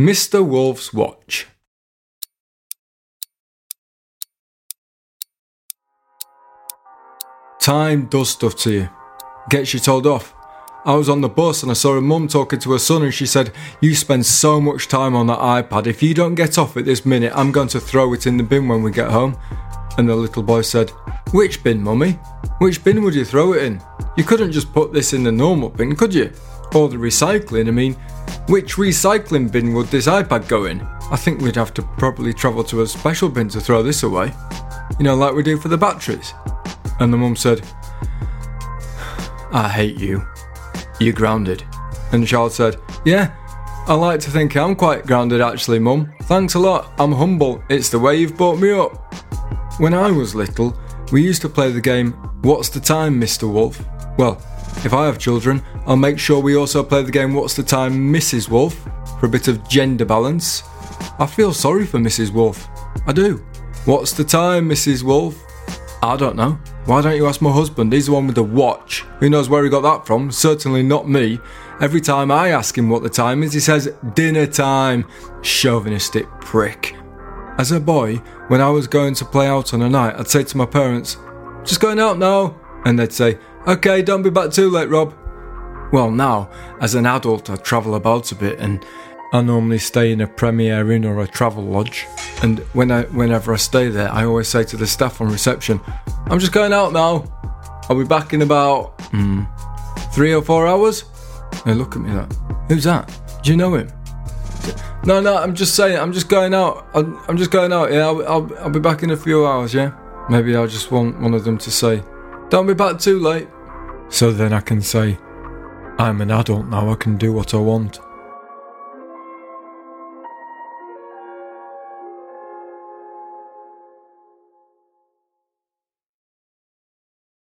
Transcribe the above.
Mr. Wolf's Watch. Time does stuff to you, gets you told off. I was on the bus and I saw a mum talking to her son, and she said, You spend so much time on that iPad. If you don't get off at this minute, I'm going to throw it in the bin when we get home. And the little boy said, Which bin, mummy? Which bin would you throw it in? You couldn't just put this in the normal bin, could you? Or the recycling, I mean, which recycling bin would this iPad go in? I think we'd have to probably travel to a special bin to throw this away. You know, like we do for the batteries. And the mum said, I hate you. You're grounded. And child said, Yeah, I like to think I'm quite grounded actually, mum. Thanks a lot. I'm humble. It's the way you've brought me up. When I was little, we used to play the game What's the Time, Mr. Wolf? Well, if I have children, I'll make sure we also play the game What's the Time, Mrs. Wolf, for a bit of gender balance. I feel sorry for Mrs. Wolf. I do. What's the time, Mrs. Wolf? I don't know. Why don't you ask my husband? He's the one with the watch. Who knows where he got that from? Certainly not me. Every time I ask him what the time is, he says dinner time. Chauvinistic prick. As a boy, when I was going to play out on a night, I'd say to my parents, just going out now. And they'd say, okay, don't be back too late, Rob. Well, now, as an adult, I travel about a bit and I normally stay in a Premier Inn or a travel lodge. And when I, whenever I stay there, I always say to the staff on reception, I'm just going out now. I'll be back in about hmm, three or four hours. They look at me like, who's that? Do you know him? No, no, I'm just saying, I'm just going out. I'm, I'm just going out, yeah, I'll, I'll, I'll be back in a few hours, yeah? Maybe I'll just want one of them to say, don't be back too late. So then I can say, I'm an adult now, I can do what I want.